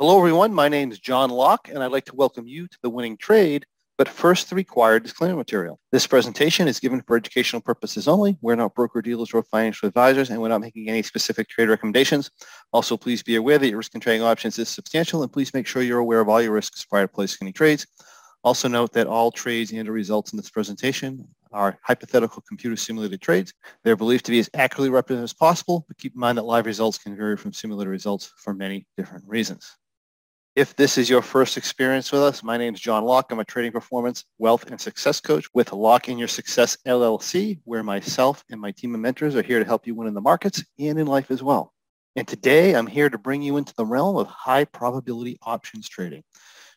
Hello, everyone. My name is John Locke, and I'd like to welcome you to the winning trade. But first, the required disclaimer material. This presentation is given for educational purposes only. We're not broker dealers or financial advisors, and we're not making any specific trade recommendations. Also, please be aware that your risk in trading options is substantial, and please make sure you're aware of all your risks prior to placing any trades. Also note that all trades and results in this presentation are hypothetical computer simulated trades. They're believed to be as accurately represented as possible, but keep in mind that live results can vary from simulated results for many different reasons. If this is your first experience with us, my name is John Locke. I'm a trading performance, wealth, and success coach with Locke in Your Success LLC, where myself and my team of mentors are here to help you win in the markets and in life as well. And today I'm here to bring you into the realm of high probability options trading.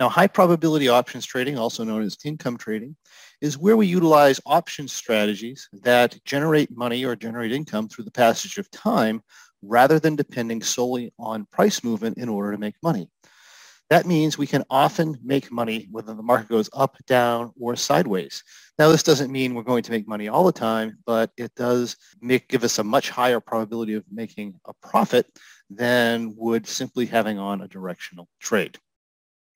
Now, high probability options trading, also known as income trading, is where we utilize option strategies that generate money or generate income through the passage of time rather than depending solely on price movement in order to make money. That means we can often make money whether the market goes up, down, or sideways. Now, this doesn't mean we're going to make money all the time, but it does make, give us a much higher probability of making a profit than would simply having on a directional trade.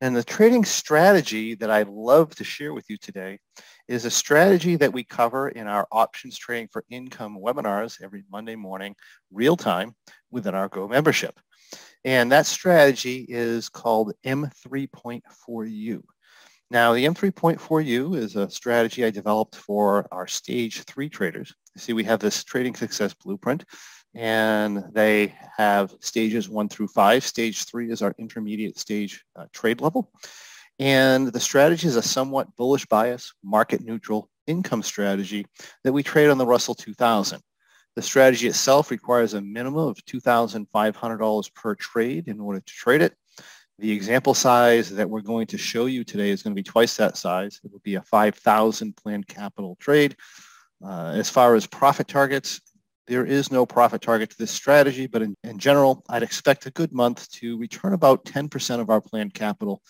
And the trading strategy that I'd love to share with you today is a strategy that we cover in our options trading for income webinars every Monday morning, real time within our Go membership. And that strategy is called M3.4U. Now, the M3.4U is a strategy I developed for our stage three traders. see, we have this trading success blueprint and they have stages one through five. Stage three is our intermediate stage uh, trade level. And the strategy is a somewhat bullish bias, market neutral income strategy that we trade on the Russell 2000. The strategy itself requires a minimum of $2,500 per trade in order to trade it. The example size that we're going to show you today is going to be twice that size. It will be a 5,000 planned capital trade. Uh, as far as profit targets, there is no profit target to this strategy, but in, in general, I'd expect a good month to return about 10% of our planned capital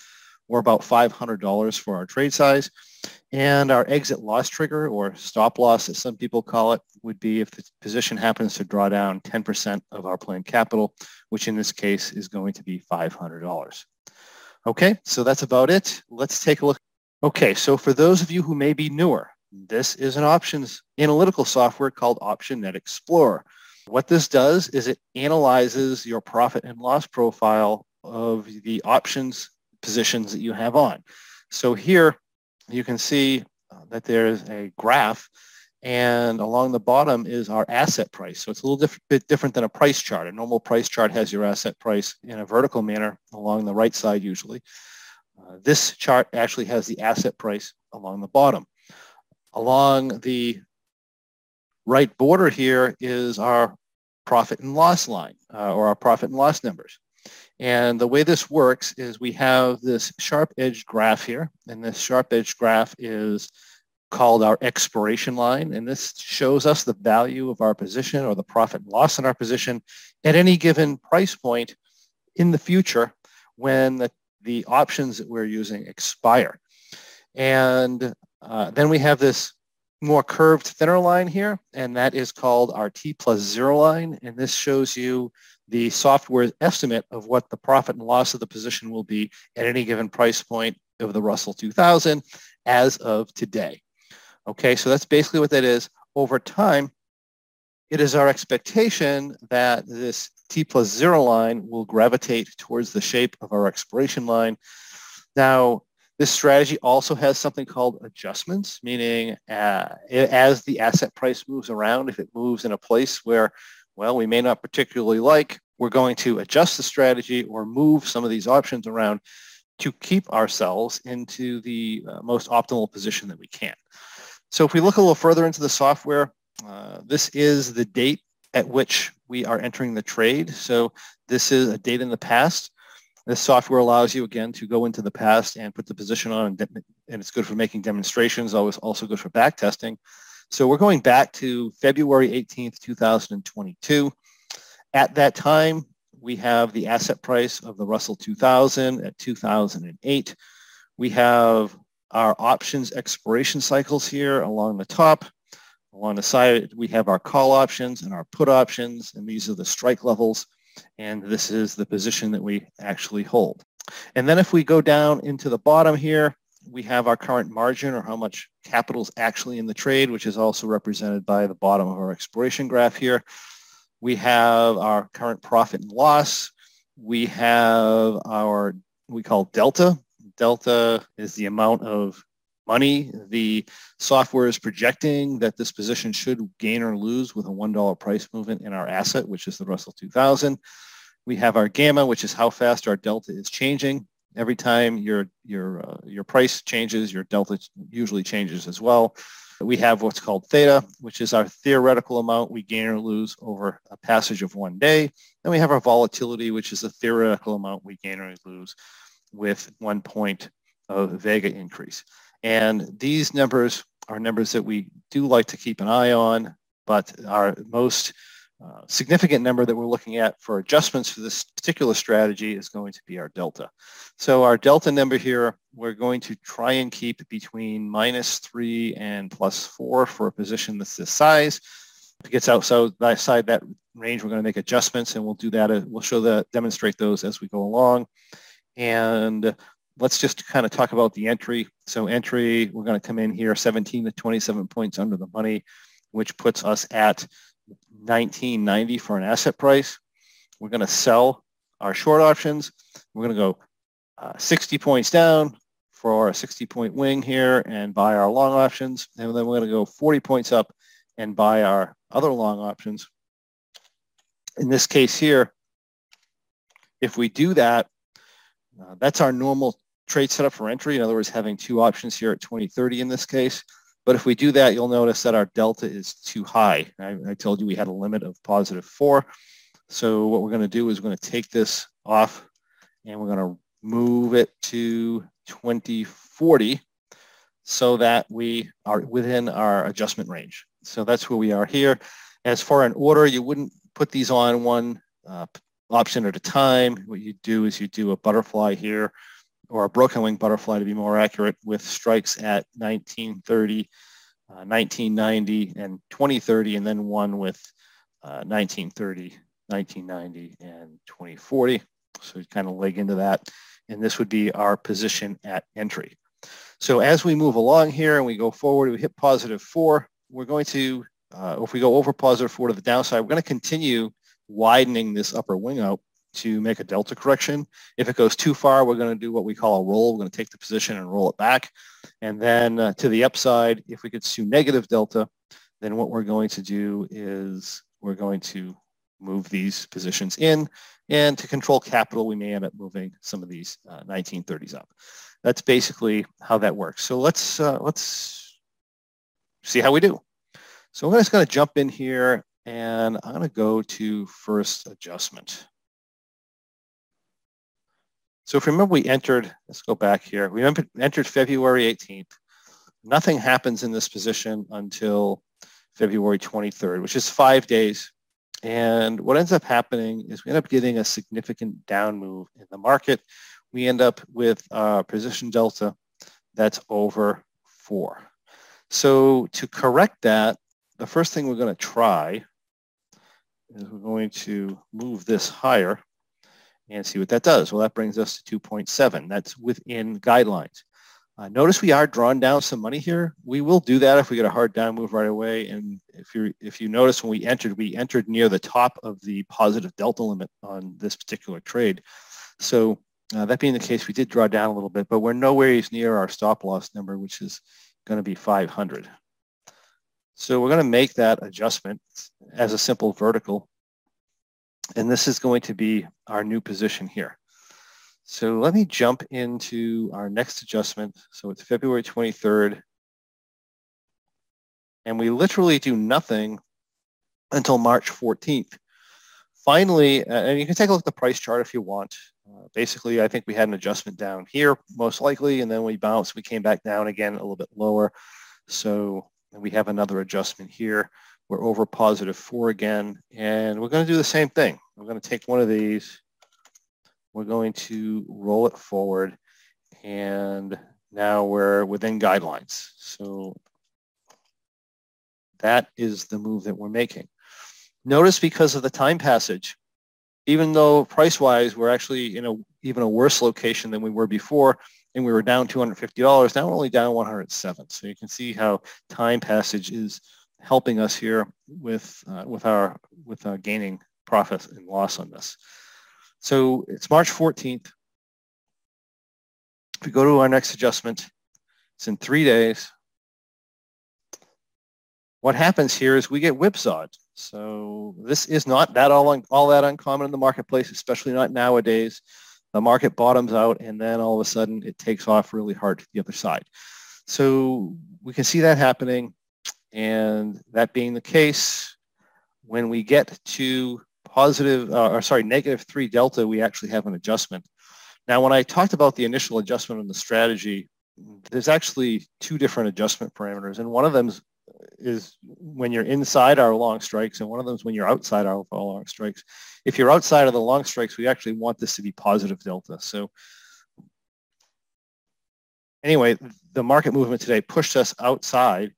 or about $500 for our trade size. And our exit loss trigger or stop loss, as some people call it, would be if the position happens to draw down 10% of our planned capital, which in this case is going to be $500. Okay, so that's about it. Let's take a look. Okay, so for those of you who may be newer, this is an options analytical software called OptionNet Explorer. What this does is it analyzes your profit and loss profile of the options positions that you have on. So here you can see uh, that there's a graph and along the bottom is our asset price. So it's a little diff- bit different than a price chart. A normal price chart has your asset price in a vertical manner along the right side usually. Uh, this chart actually has the asset price along the bottom. Along the right border here is our profit and loss line uh, or our profit and loss numbers. And the way this works is we have this sharp edge graph here, and this sharp edge graph is called our expiration line. And this shows us the value of our position or the profit and loss in our position at any given price point in the future when the, the options that we're using expire. And uh, then we have this more curved thinner line here, and that is called our T plus zero line. And this shows you the software's estimate of what the profit and loss of the position will be at any given price point of the Russell 2000 as of today. Okay, so that's basically what that is. Over time, it is our expectation that this T plus zero line will gravitate towards the shape of our expiration line. Now, this strategy also has something called adjustments, meaning uh, as the asset price moves around, if it moves in a place where well, we may not particularly like, we're going to adjust the strategy or move some of these options around to keep ourselves into the uh, most optimal position that we can. So if we look a little further into the software, uh, this is the date at which we are entering the trade. So this is a date in the past. This software allows you, again, to go into the past and put the position on, and, and it's good for making demonstrations, always also good for back testing. So we're going back to February 18th, 2022. At that time, we have the asset price of the Russell 2000 at 2008. We have our options expiration cycles here along the top. Along the side, we have our call options and our put options, and these are the strike levels. And this is the position that we actually hold. And then if we go down into the bottom here, we have our current margin or how much capital is actually in the trade, which is also represented by the bottom of our expiration graph here. We have our current profit and loss. We have our, we call delta. Delta is the amount of money the software is projecting that this position should gain or lose with a $1 price movement in our asset, which is the Russell 2000. We have our gamma, which is how fast our delta is changing. Every time your, your, uh, your price changes, your delta usually changes as well. We have what's called theta, which is our theoretical amount we gain or lose over a passage of one day. Then we have our volatility, which is the theoretical amount we gain or lose with one point of vega increase. And these numbers are numbers that we do like to keep an eye on, but our most uh, significant number that we're looking at for adjustments for this particular strategy is going to be our delta. So our delta number here, we're going to try and keep between minus three and plus four for a position that's this size. If it gets outside that range, we're going to make adjustments and we'll do that. Uh, we'll show that, demonstrate those as we go along. And let's just kind of talk about the entry. So entry, we're going to come in here 17 to 27 points under the money, which puts us at 1990 for an asset price. We're going to sell our short options. We're going to go uh, 60 points down for a 60 point wing here and buy our long options. And then we're going to go 40 points up and buy our other long options. In this case here, if we do that, uh, that's our normal trade setup for entry. In other words, having two options here at 2030 in this case. But if we do that, you'll notice that our delta is too high. I, I told you we had a limit of positive four. So what we're going to do is we're going to take this off and we're going to move it to 2040 so that we are within our adjustment range. So that's where we are here. As for an order, you wouldn't put these on one uh, option at a time. What you do is you do a butterfly here or a broken wing butterfly to be more accurate, with strikes at 1930, uh, 1990, and 2030, and then one with uh, 1930, 1990, and 2040. So you kind of leg into that. And this would be our position at entry. So as we move along here and we go forward, we hit positive four, we're going to, uh, if we go over positive four to the downside, we're going to continue widening this upper wing out to make a delta correction. If it goes too far, we're going to do what we call a roll. We're going to take the position and roll it back. And then uh, to the upside, if we get to negative delta, then what we're going to do is we're going to move these positions in. And to control capital, we may end up moving some of these uh, 1930s up. That's basically how that works. So let's, uh, let's see how we do. So I'm just going to jump in here and I'm going to go to first adjustment. So if remember, we entered, let's go back here. We entered February 18th. Nothing happens in this position until February 23rd, which is five days. And what ends up happening is we end up getting a significant down move in the market. We end up with a position delta that's over four. So to correct that, the first thing we're going to try is we're going to move this higher and see what that does. Well, that brings us to 2.7. That's within guidelines. Uh, notice we are drawing down some money here. We will do that if we get a hard down move right away. And if you if you notice when we entered, we entered near the top of the positive delta limit on this particular trade. So uh, that being the case, we did draw down a little bit, but we're nowhere near our stop loss number, which is going to be 500. So we're going to make that adjustment as a simple vertical and this is going to be our new position here. So let me jump into our next adjustment. So it's February 23rd. And we literally do nothing until March 14th. Finally, uh, and you can take a look at the price chart if you want. Uh, basically, I think we had an adjustment down here, most likely, and then we bounced. We came back down again a little bit lower. So we have another adjustment here. We're over positive four again, and we're going to do the same thing. We're going to take one of these. We're going to roll it forward, and now we're within guidelines. So that is the move that we're making. Notice because of the time passage, even though price-wise we're actually in a even a worse location than we were before, and we were down $250. Now we're only down 107. So you can see how time passage is helping us here with uh, with our with our gaining profit and loss on this. So it's March 14th. If we go to our next adjustment, it's in three days. What happens here is we get whipsawed. So this is not that all, all that uncommon in the marketplace, especially not nowadays. The market bottoms out and then all of a sudden it takes off really hard to the other side. So we can see that happening. And that being the case, when we get to positive, uh, or sorry, negative three delta, we actually have an adjustment. Now, when I talked about the initial adjustment on the strategy, there's actually two different adjustment parameters. And one of them is when you're inside our long strikes, and one of them is when you're outside our long strikes. If you're outside of the long strikes, we actually want this to be positive delta. So anyway, the market movement today pushed us outside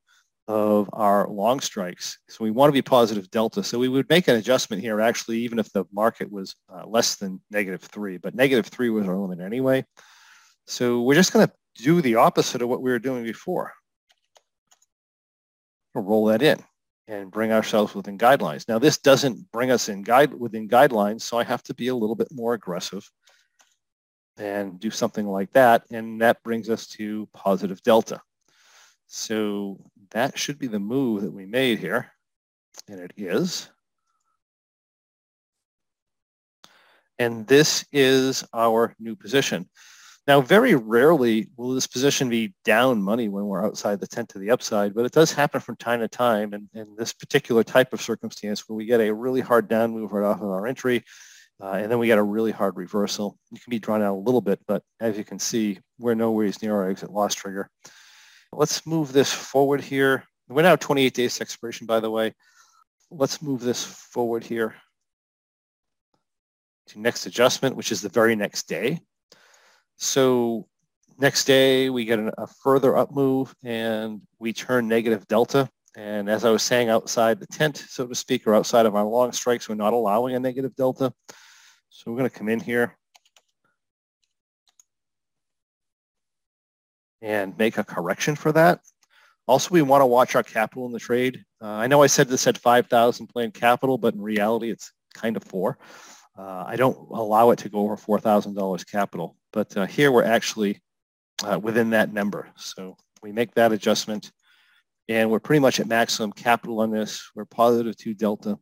of our long strikes. So we want to be positive delta. So we would make an adjustment here actually, even if the market was uh, less than negative three, but negative three was our limit anyway. So we're just going to do the opposite of what we were doing before. We'll roll that in and bring ourselves within guidelines. Now this doesn't bring us in guide within guidelines, so I have to be a little bit more aggressive and do something like that. And that brings us to positive delta. So that should be the move that we made here. And it is. And this is our new position. Now, very rarely will this position be down money when we're outside the tent to the upside, but it does happen from time to time. And in this particular type of circumstance where we get a really hard down move right off of our entry, uh, and then we get a really hard reversal, you can be drawn out a little bit, but as you can see, we're nowhere near our exit loss trigger. Let's move this forward here. We're now 28 days to expiration, by the way. Let's move this forward here to next adjustment, which is the very next day. So next day, we get a further up move and we turn negative delta. And as I was saying, outside the tent, so to speak, or outside of our long strikes, we're not allowing a negative delta. So we're going to come in here and make a correction for that. Also, we want to watch our capital in the trade. Uh, I know I said this at 5,000 planned capital, but in reality, it's kind of four. Uh, I don't allow it to go over $4,000 capital, but uh, here we're actually uh, within that number. So we make that adjustment and we're pretty much at maximum capital on this. We're positive two delta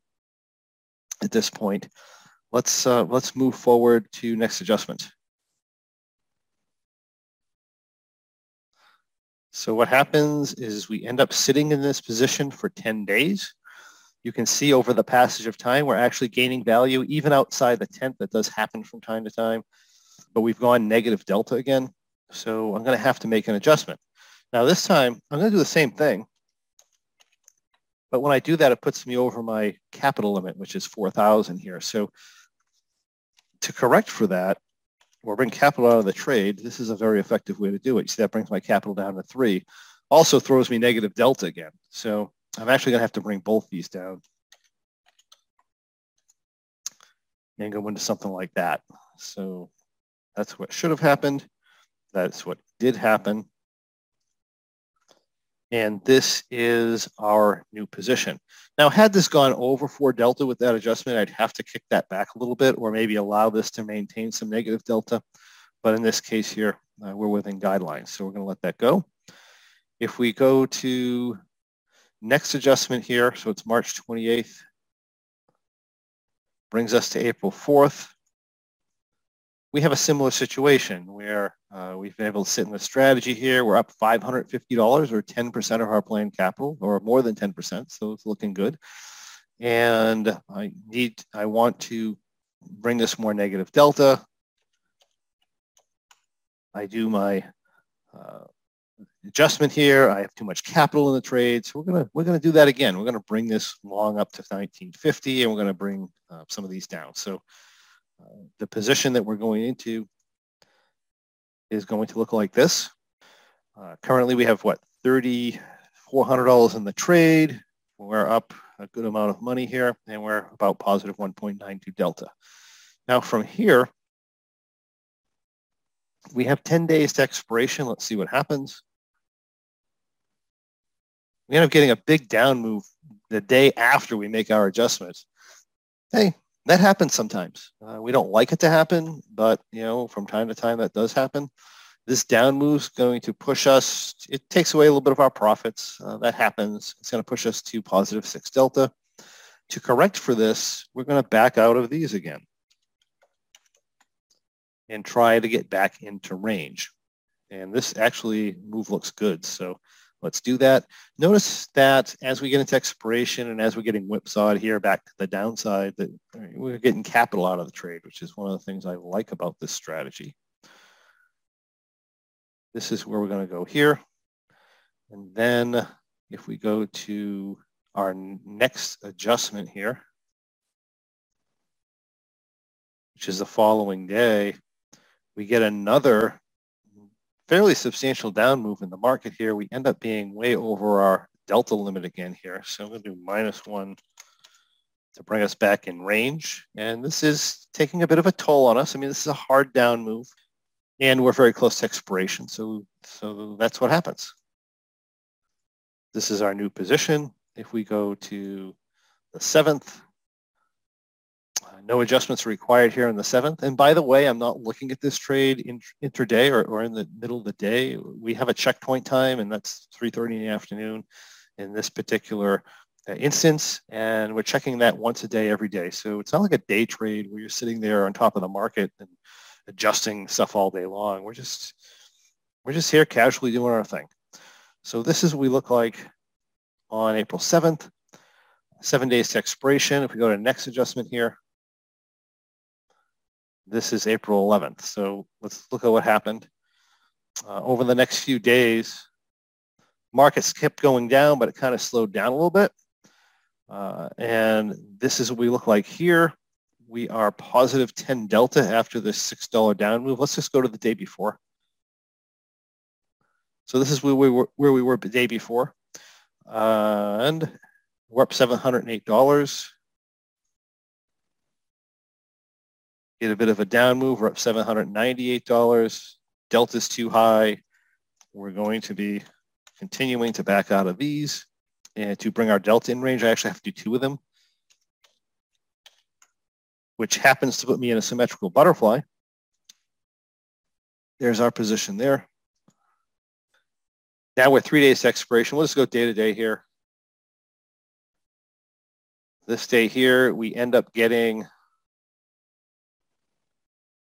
at this point. Let's, uh, let's move forward to next adjustment. So what happens is we end up sitting in this position for 10 days. You can see over the passage of time, we're actually gaining value even outside the tent. That does happen from time to time, but we've gone negative delta again. So I'm going to have to make an adjustment. Now this time, I'm going to do the same thing. But when I do that, it puts me over my capital limit, which is 4,000 here. So to correct for that, or bring capital out of the trade, this is a very effective way to do it. You see, that brings my capital down to three. Also throws me negative delta again. So I'm actually going to have to bring both these down and go into something like that. So that's what should have happened. That's what did happen. And this is our new position. Now, had this gone over four delta with that adjustment, I'd have to kick that back a little bit or maybe allow this to maintain some negative delta. But in this case here, uh, we're within guidelines. So we're going to let that go. If we go to next adjustment here, so it's March 28th, brings us to April 4th we have a similar situation where uh, we've been able to sit in the strategy here. We're up $550 or 10% of our planned capital or more than 10%. So it's looking good. And I need, I want to bring this more negative delta. I do my uh, adjustment here. I have too much capital in the trade. So we're going to, we're going to do that again. We're going to bring this long up to 1950 and we're going to bring uh, some of these down. So the position that we're going into is going to look like this. Uh, currently, we have what $3,400 in the trade. We're up a good amount of money here, and we're about positive 1.92 delta. Now from here, we have 10 days to expiration. Let's see what happens. We end up getting a big down move the day after we make our adjustments. Hey, that happens sometimes. Uh, we don't like it to happen, but you know, from time to time that does happen. This down move is going to push us. It takes away a little bit of our profits. Uh, that happens. It's going to push us to positive six delta. To correct for this, we're going to back out of these again and try to get back into range. And this actually move looks good. So let's do that. Notice that as we get into expiration and as we're getting whipsawed here back to the downside, that we're getting capital out of the trade, which is one of the things I like about this strategy. This is where we're going to go here. And then if we go to our next adjustment here, which is the following day, we get another fairly substantial down move in the market here. We end up being way over our delta limit again here. So I'm going to do minus one to bring us back in range. And this is taking a bit of a toll on us. I mean, this is a hard down move and we're very close to expiration. So, so that's what happens. This is our new position. If we go to the seventh, no adjustments required here in the seventh. And by the way, I'm not looking at this trade in, intraday or, or in the middle of the day. We have a checkpoint time, and that's 3.30 in the afternoon in this particular uh, instance. And we're checking that once a day, every day. So it's not like a day trade where you're sitting there on top of the market and adjusting stuff all day long. We're just we're just here casually doing our thing. So this is what we look like on April 7th, seven days to expiration. If we go to next adjustment here, this is April 11th. So let's look at what happened. Uh, over the next few days, markets kept going down, but it kind of slowed down a little bit. Uh, and this is what we look like here we are positive 10 delta after this $6 down move. Let's just go to the day before. So this is where we were, where we were the day before. Uh, and we're up $708. Get a bit of a down move. We're up $798. Delta's too high. We're going to be continuing to back out of these. And to bring our delta in range, I actually have to do two of them which happens to put me in a symmetrical butterfly. There's our position there. Now we're three days to expiration. We'll just go day to day here. This day here, we end up getting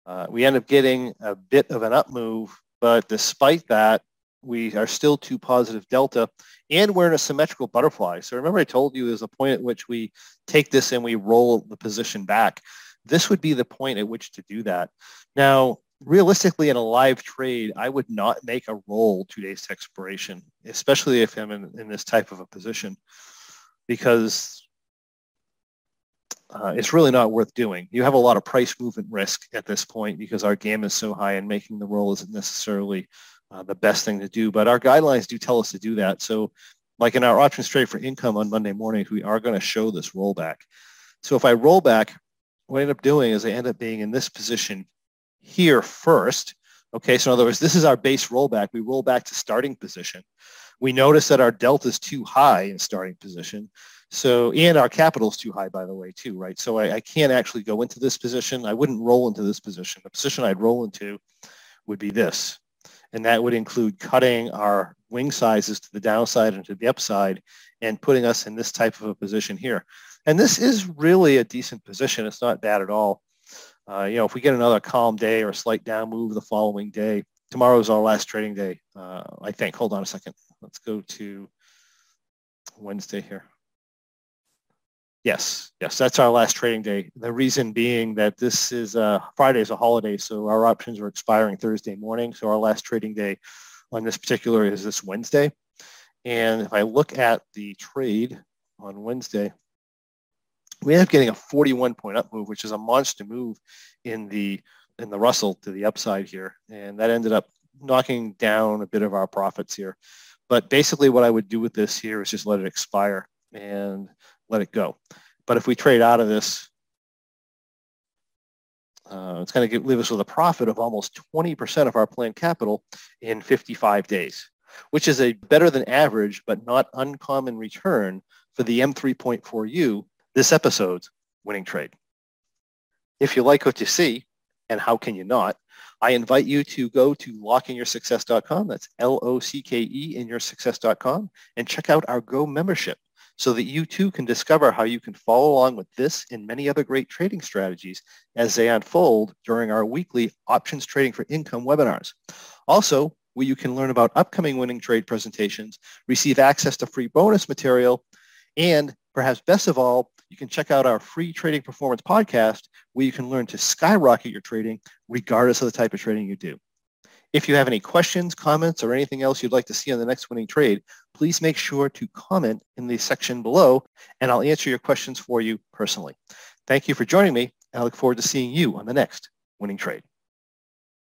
uh, we end up getting a bit of an up move, but despite that, we are still two positive delta and we're in a symmetrical butterfly. So remember I told you there's a point at which we take this and we roll the position back. This would be the point at which to do that. Now, realistically in a live trade, I would not make a roll two days to expiration, especially if I'm in, in this type of a position because uh, it's really not worth doing. You have a lot of price movement risk at this point because our gamma is so high and making the roll isn't necessarily uh, the best thing to do. But our guidelines do tell us to do that. So like in our options trade for income on Monday morning, we are going to show this rollback. So if I roll back, what I end up doing is I end up being in this position here first. Okay, so in other words, this is our base rollback. We roll back to starting position. We notice that our delta is too high in starting position. So, and our capital is too high, by the way, too, right? So I, I can't actually go into this position. I wouldn't roll into this position. The position I'd roll into would be this and that would include cutting our wing sizes to the downside and to the upside and putting us in this type of a position here. And this is really a decent position. It's not bad at all. Uh, you know, if we get another calm day or a slight down move the following day, tomorrow is our last trading day, uh, I think. Hold on a second. Let's go to Wednesday here. Yes, yes, that's our last trading day. The reason being that this is uh, Friday is a holiday, so our options are expiring Thursday morning. So our last trading day on this particular is this Wednesday. And if I look at the trade on Wednesday, we end up getting a 41 point up move, which is a monster move in the in the Russell to the upside here, and that ended up knocking down a bit of our profits here. But basically, what I would do with this here is just let it expire and let it go. But if we trade out of this Uh, it's going to leave us with a profit of almost 20% of our planned capital in 55 days, which is a better than average but not uncommon return for the M3.4U, this episode's winning trade. If you like what you see, and how can you not, I invite you to go to lockeinyoursuccess.com. That's L-O-C-K-E in yoursuccess.com and check out our Go membership so that you too can discover how you can follow along with this and many other great trading strategies as they unfold during our weekly Options Trading for Income webinars. Also, where you can learn about upcoming winning trade presentations, receive access to free bonus material, and perhaps best of all, you can check out our free trading performance podcast where you can learn to skyrocket your trading regardless of the type of trading you do. If you have any questions, comments, or anything else you'd like to see on the next winning trade, please make sure to comment in the section below and I'll answer your questions for you personally. Thank you for joining me. and I look forward to seeing you on the next winning trade.